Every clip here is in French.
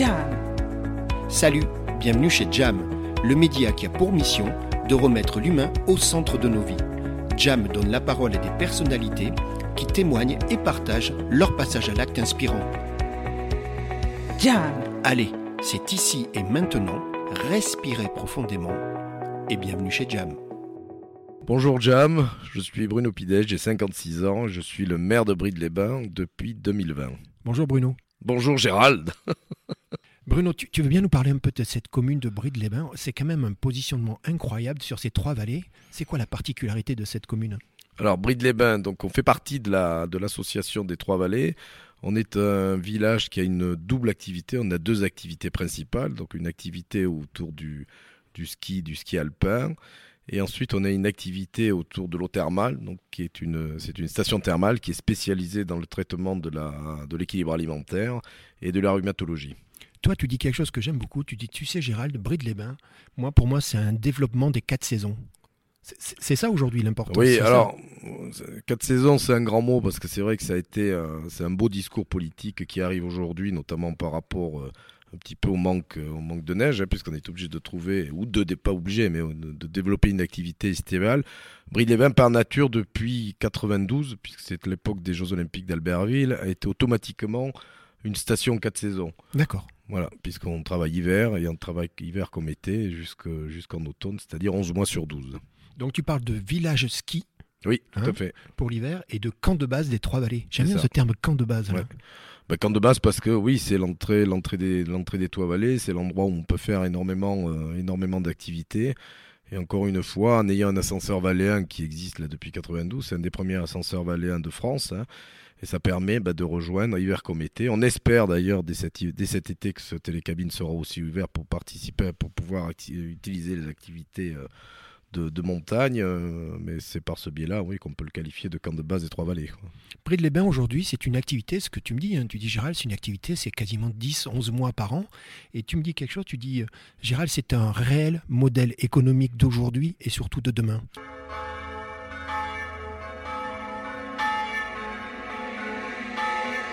Jam Salut, bienvenue chez Jam, le média qui a pour mission de remettre l'humain au centre de nos vies. Jam donne la parole à des personnalités qui témoignent et partagent leur passage à l'acte inspirant. Jam Allez, c'est ici et maintenant, respirez profondément et bienvenue chez Jam. Bonjour Jam, je suis Bruno Pidet, j'ai 56 ans, je suis le maire de Bride-les-Bains depuis 2020. Bonjour Bruno. Bonjour Gérald. Bruno, tu, veux bien nous parler un peu de cette commune de Bride-les-Bains C'est quand même un positionnement incroyable sur ces trois vallées. C'est quoi la particularité de cette commune? Alors Bride-les-Bains, donc on fait partie de la de l'association des trois vallées. On est un village qui a une double activité. On a deux activités principales, donc une activité autour du, du ski, du ski alpin, et ensuite, on a une activité autour de l'eau thermale, donc qui est une, c'est une station thermale qui est spécialisée dans le traitement de, la, de l'équilibre alimentaire et de la rhumatologie. Toi, tu dis quelque chose que j'aime beaucoup. Tu dis, tu sais, Gérald, Bride-les-Bains, moi, pour moi, c'est un développement des quatre saisons. C'est ça aujourd'hui l'important. Oui, alors quatre saisons, c'est un grand mot parce que c'est vrai que ça a été, euh, c'est un beau discours politique qui arrive aujourd'hui, notamment par rapport euh, un petit peu au manque, euh, au manque de neige, hein, puisqu'on est obligé de trouver, ou de, pas obligé, mais de développer une activité estivale. Bride-les-Bains, par nature, depuis 92, puisque c'est l'époque des Jeux Olympiques d'Albertville, a été automatiquement une station quatre saisons. D'accord. Voilà, puisqu'on travaille hiver, et on travaille hiver comme été jusqu'en automne, c'est-à-dire 11 mois sur 12. Donc tu parles de village ski oui, tout à hein, fait. Pour l'hiver et de camp de base des trois vallées. J'aime bien ce terme camp de base. Bah, camp de base parce que oui, c'est l'entrée, l'entrée des, l'entrée toits vallées, c'est l'endroit où on peut faire énormément, euh, énormément d'activités. Et encore une fois, en ayant un ascenseur valéen qui existe là depuis 92, c'est un des premiers ascenseurs valéens de France. Hein, et ça permet bah, de rejoindre hiver comme été. On espère d'ailleurs dès cet, dès cet été que ce télécabine sera aussi ouvert pour participer, pour pouvoir utiliser les activités euh, de, montagne, euh, mais c'est par ce biais-là, oui, qu'on peut le qualifier de camp de base des Trois-Vallées. Près de les Bains aujourd'hui, c'est une activité, ce que tu me dis, hein, tu dis Gérald, c'est une activité, c'est quasiment 10, 11 mois par an, et tu me dis quelque chose, tu dis, euh, Gérald, c'est un réel modèle économique d'aujourd'hui et surtout de demain.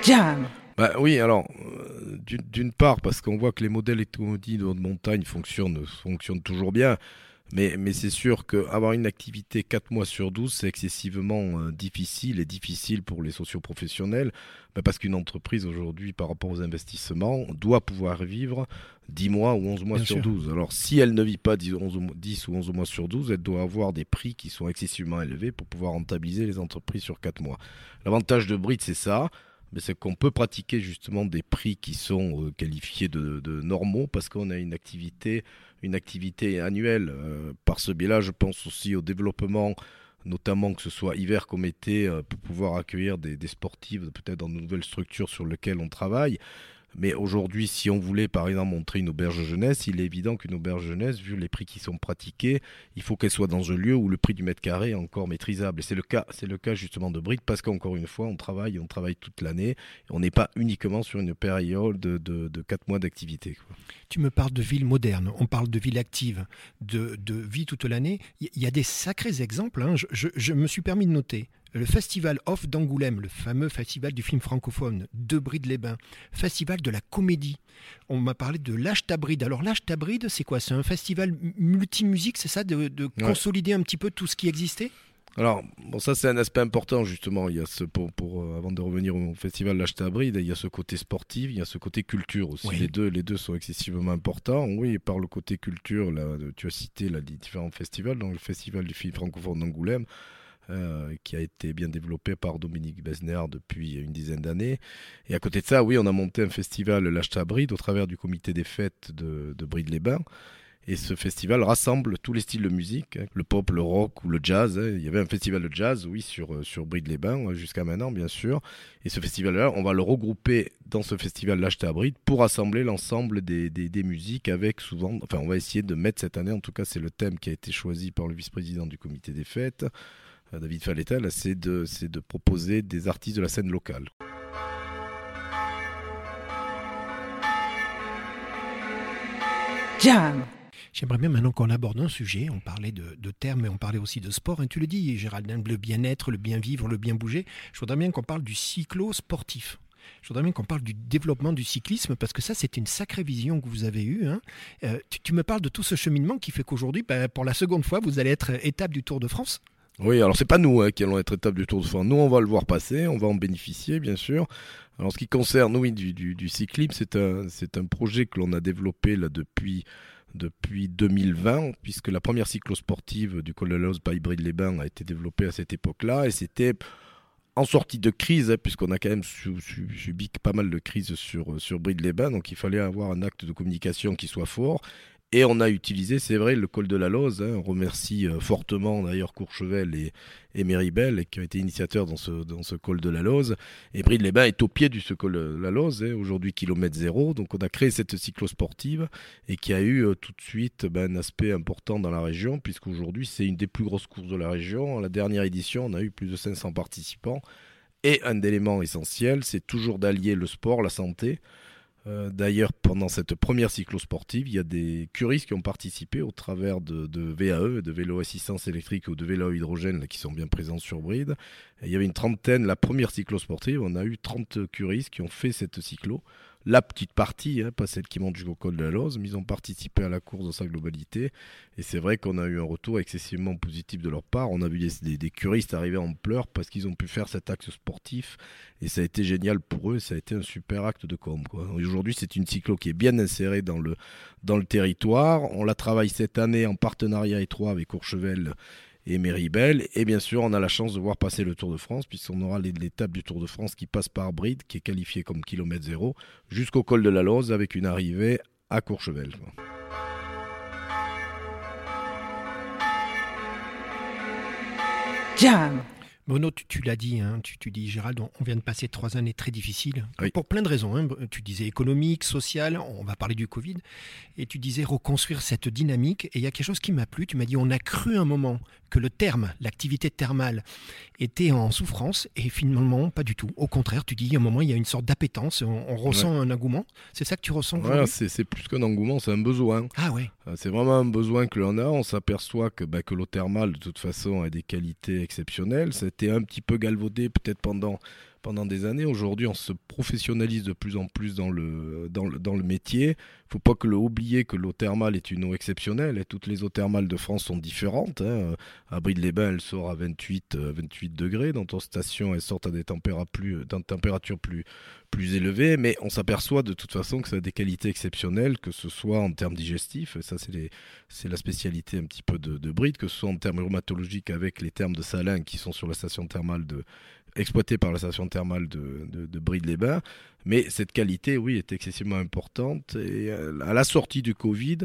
Jam bah oui, alors, euh, d'une part, parce qu'on voit que les modèles économiques de montagne fonctionnent, fonctionnent toujours bien, mais, mais c'est sûr qu'avoir une activité 4 mois sur 12, c'est excessivement euh, difficile et difficile pour les socioprofessionnels, bah parce qu'une entreprise aujourd'hui, par rapport aux investissements, doit pouvoir vivre 10 mois ou 11 mois sur 12. Alors si elle ne vit pas 10, 11, 10, ou 11 mois sur 12, elle doit avoir des prix qui sont excessivement élevés pour pouvoir rentabiliser les entreprises sur 4 mois. L'avantage de Brit, c'est ça mais c'est qu'on peut pratiquer justement des prix qui sont euh, qualifiés de, normaux parce qu'on a une activité, annuelle. Euh, par ce biais-là, je pense aussi au développement, notamment que ce soit hiver comme été, euh, pour pouvoir accueillir des, des sportives peut-être dans de nouvelles structures sur lesquelles on travaille. Mais aujourd'hui, si on voulait par exemple montrer une auberge jeunesse, il est évident qu'une auberge jeunesse, vu les prix qui sont pratiqués, il faut qu'elle soit dans un lieu où le prix du mètre carré est encore maîtrisable. Et c'est le cas, c'est le cas justement de Bride parce qu'encore une fois, on travaille, on travaille toute l'année. On n'est pas uniquement sur une période de, de, 4 mois d'activité. Tu me parles de ville moderne, on parle de ville active, de, de vie toute l'année. Il y a des sacrés exemples. Hein. Je me suis permis de noter le Festival Off d'Angoulême, le fameux festival du film francophone de Bride-les-Bains, festival de la comédie. On m'a parlé de l'Âge Tabride. Alors l'Âge Tabride, c'est quoi? C'est un festival multimusique, c'est ça? De, consolider un petit peu tout ce qui existait? Alors, bon, ça c'est un aspect important justement. Il y a ce pour, pour euh, avant de revenir au festival L'Âge Tabride, il y a ce côté sportif, il y a ce côté culture aussi. Les deux, les deux sont excessivement importants. Oui, par le côté culture, là, tu as cité là, les différents festivals. Donc le festival du film francophone d'Angoulême, euh, qui a été bien développé par Dominique Besner depuis une dizaine d'années. Et à côté de ça, oui, on a monté un festival L'Acheta Bride au travers du comité des fêtes de, de Bride-les-Bains. Et ce festival rassemble tous les styles de musique, hein, le pop, le rock ou le jazz. Hein. Il y avait un festival de jazz, oui, sur, euh, sur Bride-les-Bains, euh, jusqu'à maintenant, bien sûr. Et ce festival-là, on va le regrouper dans ce festival L'Acheta Bride pour rassembler l'ensemble des, des, musiques avec souvent. Enfin, on va essayer de mettre cette année, en tout cas, c'est le thème qui a été choisi par le vice-président du comité des fêtes. Euh, David Faletta, c'est de, de proposer des artistes de la scène locale. Jam J'aimerais bien maintenant qu'on aborde un sujet. On parlait de, termes, mais on parlait aussi de sport. Hein, tu le dis, Géraldin, le bien-être, le bien vivre, le bien bouger. Je voudrais bien qu'on parle du cyclo sportif. je voudrais bien qu'on parle du développement du cyclisme, parce que ça, c'est une sacrée vision que vous avez eue. Hein. Euh, tu, me parles de tout ce cheminement qui fait qu'aujourd'hui, ben, pour la seconde fois, vous allez être étape du Tour de France oui, alors c'est pas nous hein, qui allons être étape du Tour de France. Nous, on va le voir passer, on va en bénéficier, bien sûr. Alors, ce qui concerne, oui, du, cyclisme, c'est un, projet que l'on a développé depuis depuis 2020, puisque la première cyclosportive du Col de la by les bains a été développée à cette époque-là, et c'était en sortie de crise, hein, puisqu'on a quand même subi pas mal de crises sur, sur Bride-les-Bains, donc il fallait avoir un acte de communication qui soit fort. Et on a utilisé, c'est vrai, le col de la Loze. Hein. On remercie euh, fortement d'ailleurs Courchevel et, et Méribel qui ont été initiateurs dans ce, dans ce col de la Loze. Et Bride-les-Bains est au pied du ce col de la Loze, hein, aujourd'hui kilomètre zéro. Donc on a créé cette cyclosportive et qui a eu euh, tout de suite ben, un aspect important dans la région, puisqu'aujourd'hui c'est une des plus grosses courses de la région. La dernière édition, on a eu plus de 500 participants. Et un élément essentiel, c'est toujours d'allier le sport, la santé. Euh, d'ailleurs, pendant cette première cyclosportive, il y a des curistes qui ont participé au travers de, VAE, de vélo assistance électrique ou de vélo hydrogène qui sont bien présents sur Bride. il y avait une trentaine, la première cyclosportive, on a eu 30 curistes qui ont fait cette cyclo la petite partie, hein, pas celle qui monte jusqu'au col de la Loze, mais ils ont participé à la course dans sa globalité. Et c'est vrai qu'on a eu un retour excessivement positif de leur part. On a vu des, curistes arriver en pleurs parce qu'ils ont pu faire cet axe sportif. Et ça a été génial pour eux, ça a été un super acte de com. Aujourd'hui, c'est une cyclo qui est bien insérée dans le, dans le territoire. On la travaille cette année en partenariat étroit avec Courchevel et Méribel. Et bien sûr, on a la chance de voir passer le Tour de France, puisqu'on aura l'étape du Tour de France qui passe par Bride, qui est qualifiée comme kilomètre zéro, jusqu'au col de la Loze, avec une arrivée à Courchevel. Bruno, tu, l'as dit, hein, tu, dis Gérald, on, vient de passer trois années très difficiles, pour plein de raisons. Hein. Tu disais économique, social, on va parler du Covid, et tu disais reconstruire cette dynamique. Et il y a quelque chose qui m'a plu, tu m'as dit on a cru un moment que le terme, l'activité thermale, était en souffrance, et finalement pas du tout. Au contraire, tu dis à un moment il y a une sorte d'appétence, on, ressent un engouement. C'est ça que tu ressens C'est plus qu'un engouement, c'est un besoin. Ah ouais. Euh, c'est vraiment un besoin que l'on a. On s'aperçoit que, bah, que l'eau thermale, de toute façon, a des qualités exceptionnelles. Un petit peu galvaudé peut-être pendant pendant des années. Aujourd'hui, on se professionnalise de plus en plus dans le, dans le, dans le métier. Il ne faut pas que oublier que l'eau thermale est une eau exceptionnelle. Et toutes les eaux thermales de France sont différentes. Hein. À Bride-les-Bains, elle sort à 28, 28 euh, degrés. Dans ton station, elle sort à des températures plus, plus, élevées. Mais on s'aperçoit de toute façon que ça a des qualités exceptionnelles, que ce soit en termes digestifs, ça c'est la spécialité un petit peu de, de Bride, que ce soit en termes rhumatologiques avec les termes de Salin qui sont sur la station thermale de, exploité par la station thermale de, de, Bride-les-Bains. Mais cette qualité, oui, est excessivement importante. Et euh, à la sortie du Covid,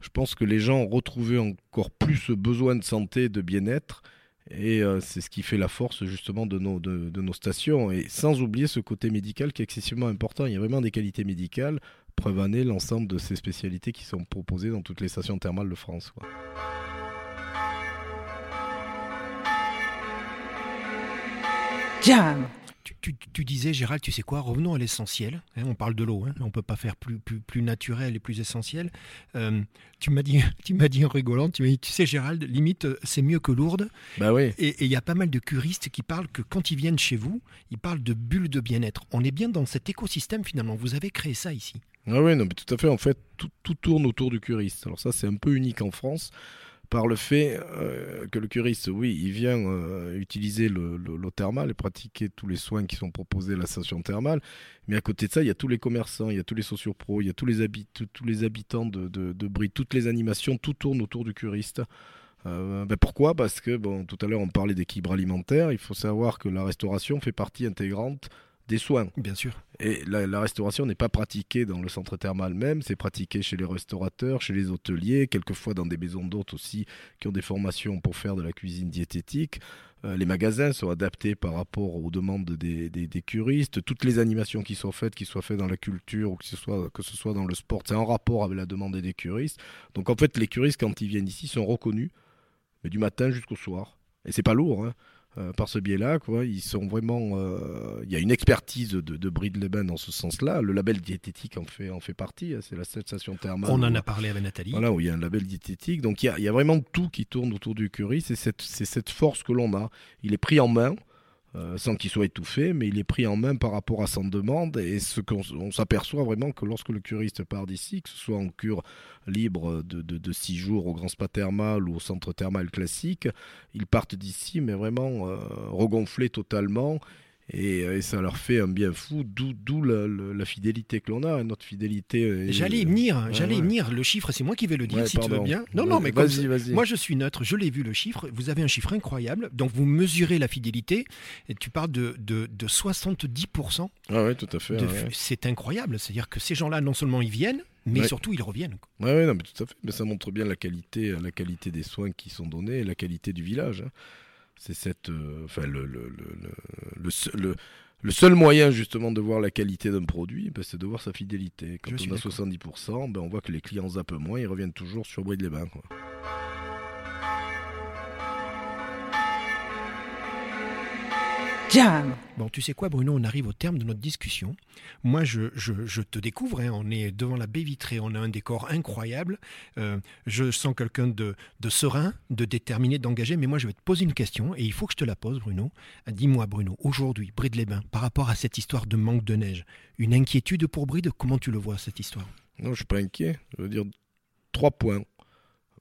je pense que les gens ont retrouvé encore plus ce besoin de santé, de bien-être. Et euh, c'est ce qui fait la force justement de nos, stations. Et sans oublier ce côté médical qui est excessivement important. Il y a vraiment des qualités médicales. Preuve année, l'ensemble de ces spécialités qui sont proposées dans toutes les stations thermales de France. Tu, disais, Gérald, tu sais quoi, revenons à l'essentiel. Hein, on parle de l'eau, hein, on ne peut pas faire plus, plus, plus naturel et plus essentiel. Euh, tu m'as dit, tu m'as dit en rigolant, tu m'as dit, tu sais, Gérald, limite, c'est mieux que Lourdes. Bah oui. Et il y a pas mal de curistes qui parlent que quand ils viennent chez vous, ils parlent de bulles de bien-être. On est bien dans cet écosystème finalement. Vous avez créé ça ici. Ah oui, non, mais tout à fait. En fait, tout, tout tourne autour du curiste. Alors ça, c'est un peu unique en France par le fait euh, que le curiste, oui, il vient euh, utiliser l'eau thermale et pratiquer tous les soins qui sont proposés à la station thermale. Mais à côté de ça, il y a tous les commerçants, il y a tous les sociopros, il y a tous les, habitants de, de, de toutes les animations, tout tourne autour du curiste. Euh, ben pourquoi? Parce que tout à l'heure on parlait d'équilibre alimentaire. Il faut savoir que la restauration fait partie intégrante des soins. Bien sûr. Et la, restauration n'est pas pratiquée dans le centre thermal même, c'est pratiqué chez les restaurateurs, chez les hôteliers, quelquefois dans des maisons d'hôtes aussi qui ont des formations pour faire de la cuisine diététique. Euh, les magasins sont adaptés par rapport aux demandes des, des, curistes. Toutes les animations qui sont faites, qu'ils soient faites dans la culture ou que ce soit, que ce soit dans le sport, c'est en rapport avec la demande des curistes. Donc en fait, les curistes, quand ils viennent ici, sont reconnus, mais du matin jusqu'au soir. Et c'est pas lourd. Hein. Euh, par ce biais-là. Quoi. Ils sont vraiment, euh, il y a une expertise de, de Bride-les-Bains dans ce sens-là. Le label diététique en fait, en fait partie. Hein. C'est la station thermale. On en a parlé avec Nathalie. Voilà, où il y a un label diététique. Donc il y a, il y a vraiment tout qui tourne autour du curry. C'est cette, cette force que l'on a. Il est pris en main. Euh, sans qu'il soit étouffé, mais il est pris en main par rapport à son demande. Et ce qu'on s'aperçoit vraiment que lorsque le curiste part d'ici, que ce soit en cure libre de, de, six jours au grand spa thermal ou au centre thermal classique, ils partent d'ici, mais vraiment euh, regonflés totalement euh, et, ça leur fait un bien fou, d'où la, fidélité que l'on a, notre fidélité. J'allais y venir, j'allais venir. Le chiffre, c'est moi qui vais le dire, si tu veux bien. Non, non, mais vas-y, vas-y. Moi, je suis neutre, je l'ai vu le chiffre. Vous avez un chiffre incroyable. Donc, vous mesurez la fidélité. Et tu parles de, de, 70%. Ah oui, tout à fait. C'est incroyable. C'est-à-dire que ces gens-là, non seulement ils viennent, mais surtout ils reviennent. Oui, ouais, non, mais tout à fait. Mais ça montre bien la qualité, la qualité des soins qui sont donnés et la qualité du village. Hein c'est cette, euh, enfin le, le, le, le, seul moyen justement de voir la qualité d'un produit, ben, c'est de voir sa fidélité. Quand on a 70%, ben, on voit que les clients zappent moins, ils reviennent toujours sur Bride les Bains. Bon, tu sais quoi, Bruno, on arrive au terme de notre discussion. Moi, je, te découvre. Hein. on est devant la baie vitrée, on a un décor incroyable. Euh, je sens quelqu'un de, serein, de déterminé, d'engagé. Mais moi, je vais te poser une question et il faut que je te la pose, Bruno. Dis-moi, Bruno, aujourd'hui, Bride-les-Bains, par rapport à cette histoire de manque de neige, une inquiétude pour Bride? Comment tu le vois, cette histoire? Non, je ne suis pas inquiet. Je veux dire trois points.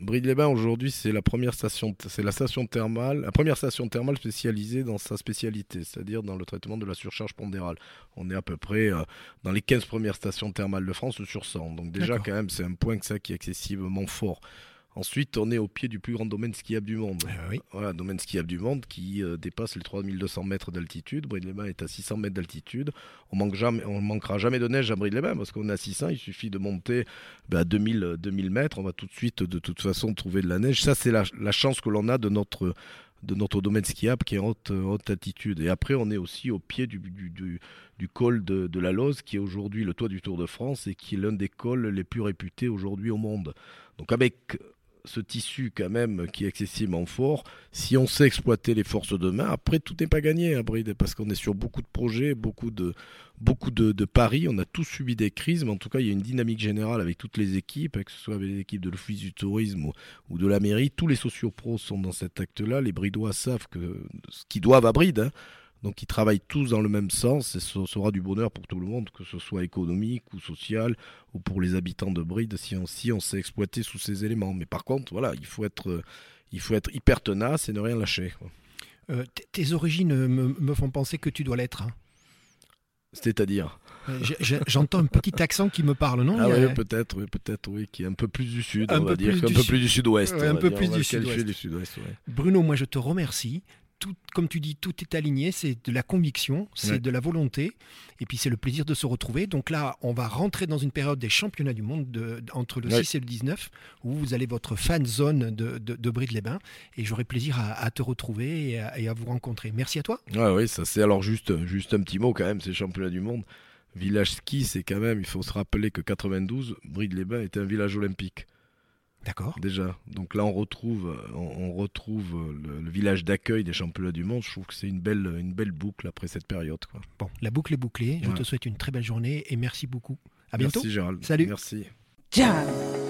Bride-les-Bains aujourd'hui, c'est la première station, c'est la station thermale, la première station thermale spécialisée dans sa spécialité, c'est-à-dire dans le traitement de la surcharge pondérale. On est à peu près euh, dans les 15 premières stations thermales de France sur 100. Donc déjà quand même, c'est un point que ça qui est excessivement fort. Ensuite, on est au pied du plus grand domaine skiable du monde. Ah oui. Voilà, domaine skiable du monde qui euh, dépasse les 3200 mètres d'altitude. Bride-les-Bains est à 600 mètres d'altitude. On manque jamais, on manquera jamais de neige à Bride-les-Bains parce qu'on est à 600. Il suffit de monter ben, à 2000, 2000 mètres. On va tout de suite, de toute façon, trouver de la neige. Ça, c'est la, chance que l'on a de notre de notre domaine skiable qui est en haute, haute, altitude. Et après, on est aussi au pied du, du, du, col de, de, la Loze, qui est aujourd'hui le toit du Tour de France et qui est l'un des cols les plus réputés aujourd'hui au monde. Donc avec ce tissu quand même qui est excessivement fort, si on sait exploiter les forces de main, après tout n'est pas gagné à Bride, parce qu'on est sur beaucoup de projets, beaucoup de, beaucoup de, paris, on a tous subi des crises, mais en tout cas il y a une dynamique générale avec toutes les équipes, que ce soit avec les équipes de l'Office du tourisme ou, de la mairie, tous les sociopros sont dans cet acte-là, les Bridois savent que ce qu'ils doivent à Bride, hein, donc ils travaillent tous dans le même sens et ce sera du bonheur pour tout le monde, que ce soit économique ou social ou pour les habitants de Bride si on, si on sait exploiter sous ces éléments. Mais par contre, voilà, il faut être, il faut être hyper tenace et ne rien lâcher. Euh, tes origines me, font penser que tu dois l'être. Hein. C'est-à-dire euh, J'entends un petit accent qui me parle, non? Ah oui, peut-être, oui, peut-être, oui, qui est un peu plus du sud, on va dire, un peu plus du sud-ouest. un peu plus du sud-ouest. Bruno, moi je te remercie comme tu dis, tout est aligné, c'est de la conviction, c'est de la volonté, et puis c'est le plaisir de se retrouver. Donc là, on va rentrer dans une période des championnats du monde de, entre le 6 et le 19, où vous allez votre fan zone de, de, Bride-les-Bains, et j'aurai plaisir à, te retrouver et à, vous rencontrer. Merci à toi. oui, ça c'est alors juste, juste un petit mot quand même, ces championnats du monde. Village ski, c'est quand même, il faut se rappeler que 92, Bride-les-Bains était un village olympique. D'accord. Déjà. Donc là, on retrouve, on, retrouve le, village d'accueil des championnats du monde. Je trouve que c'est une belle, une belle boucle après cette période. Quoi. Bon, la boucle est bouclée. Je te souhaite une très belle journée et merci beaucoup. À bientôt. Merci Gérald. Salut. Merci. Ciao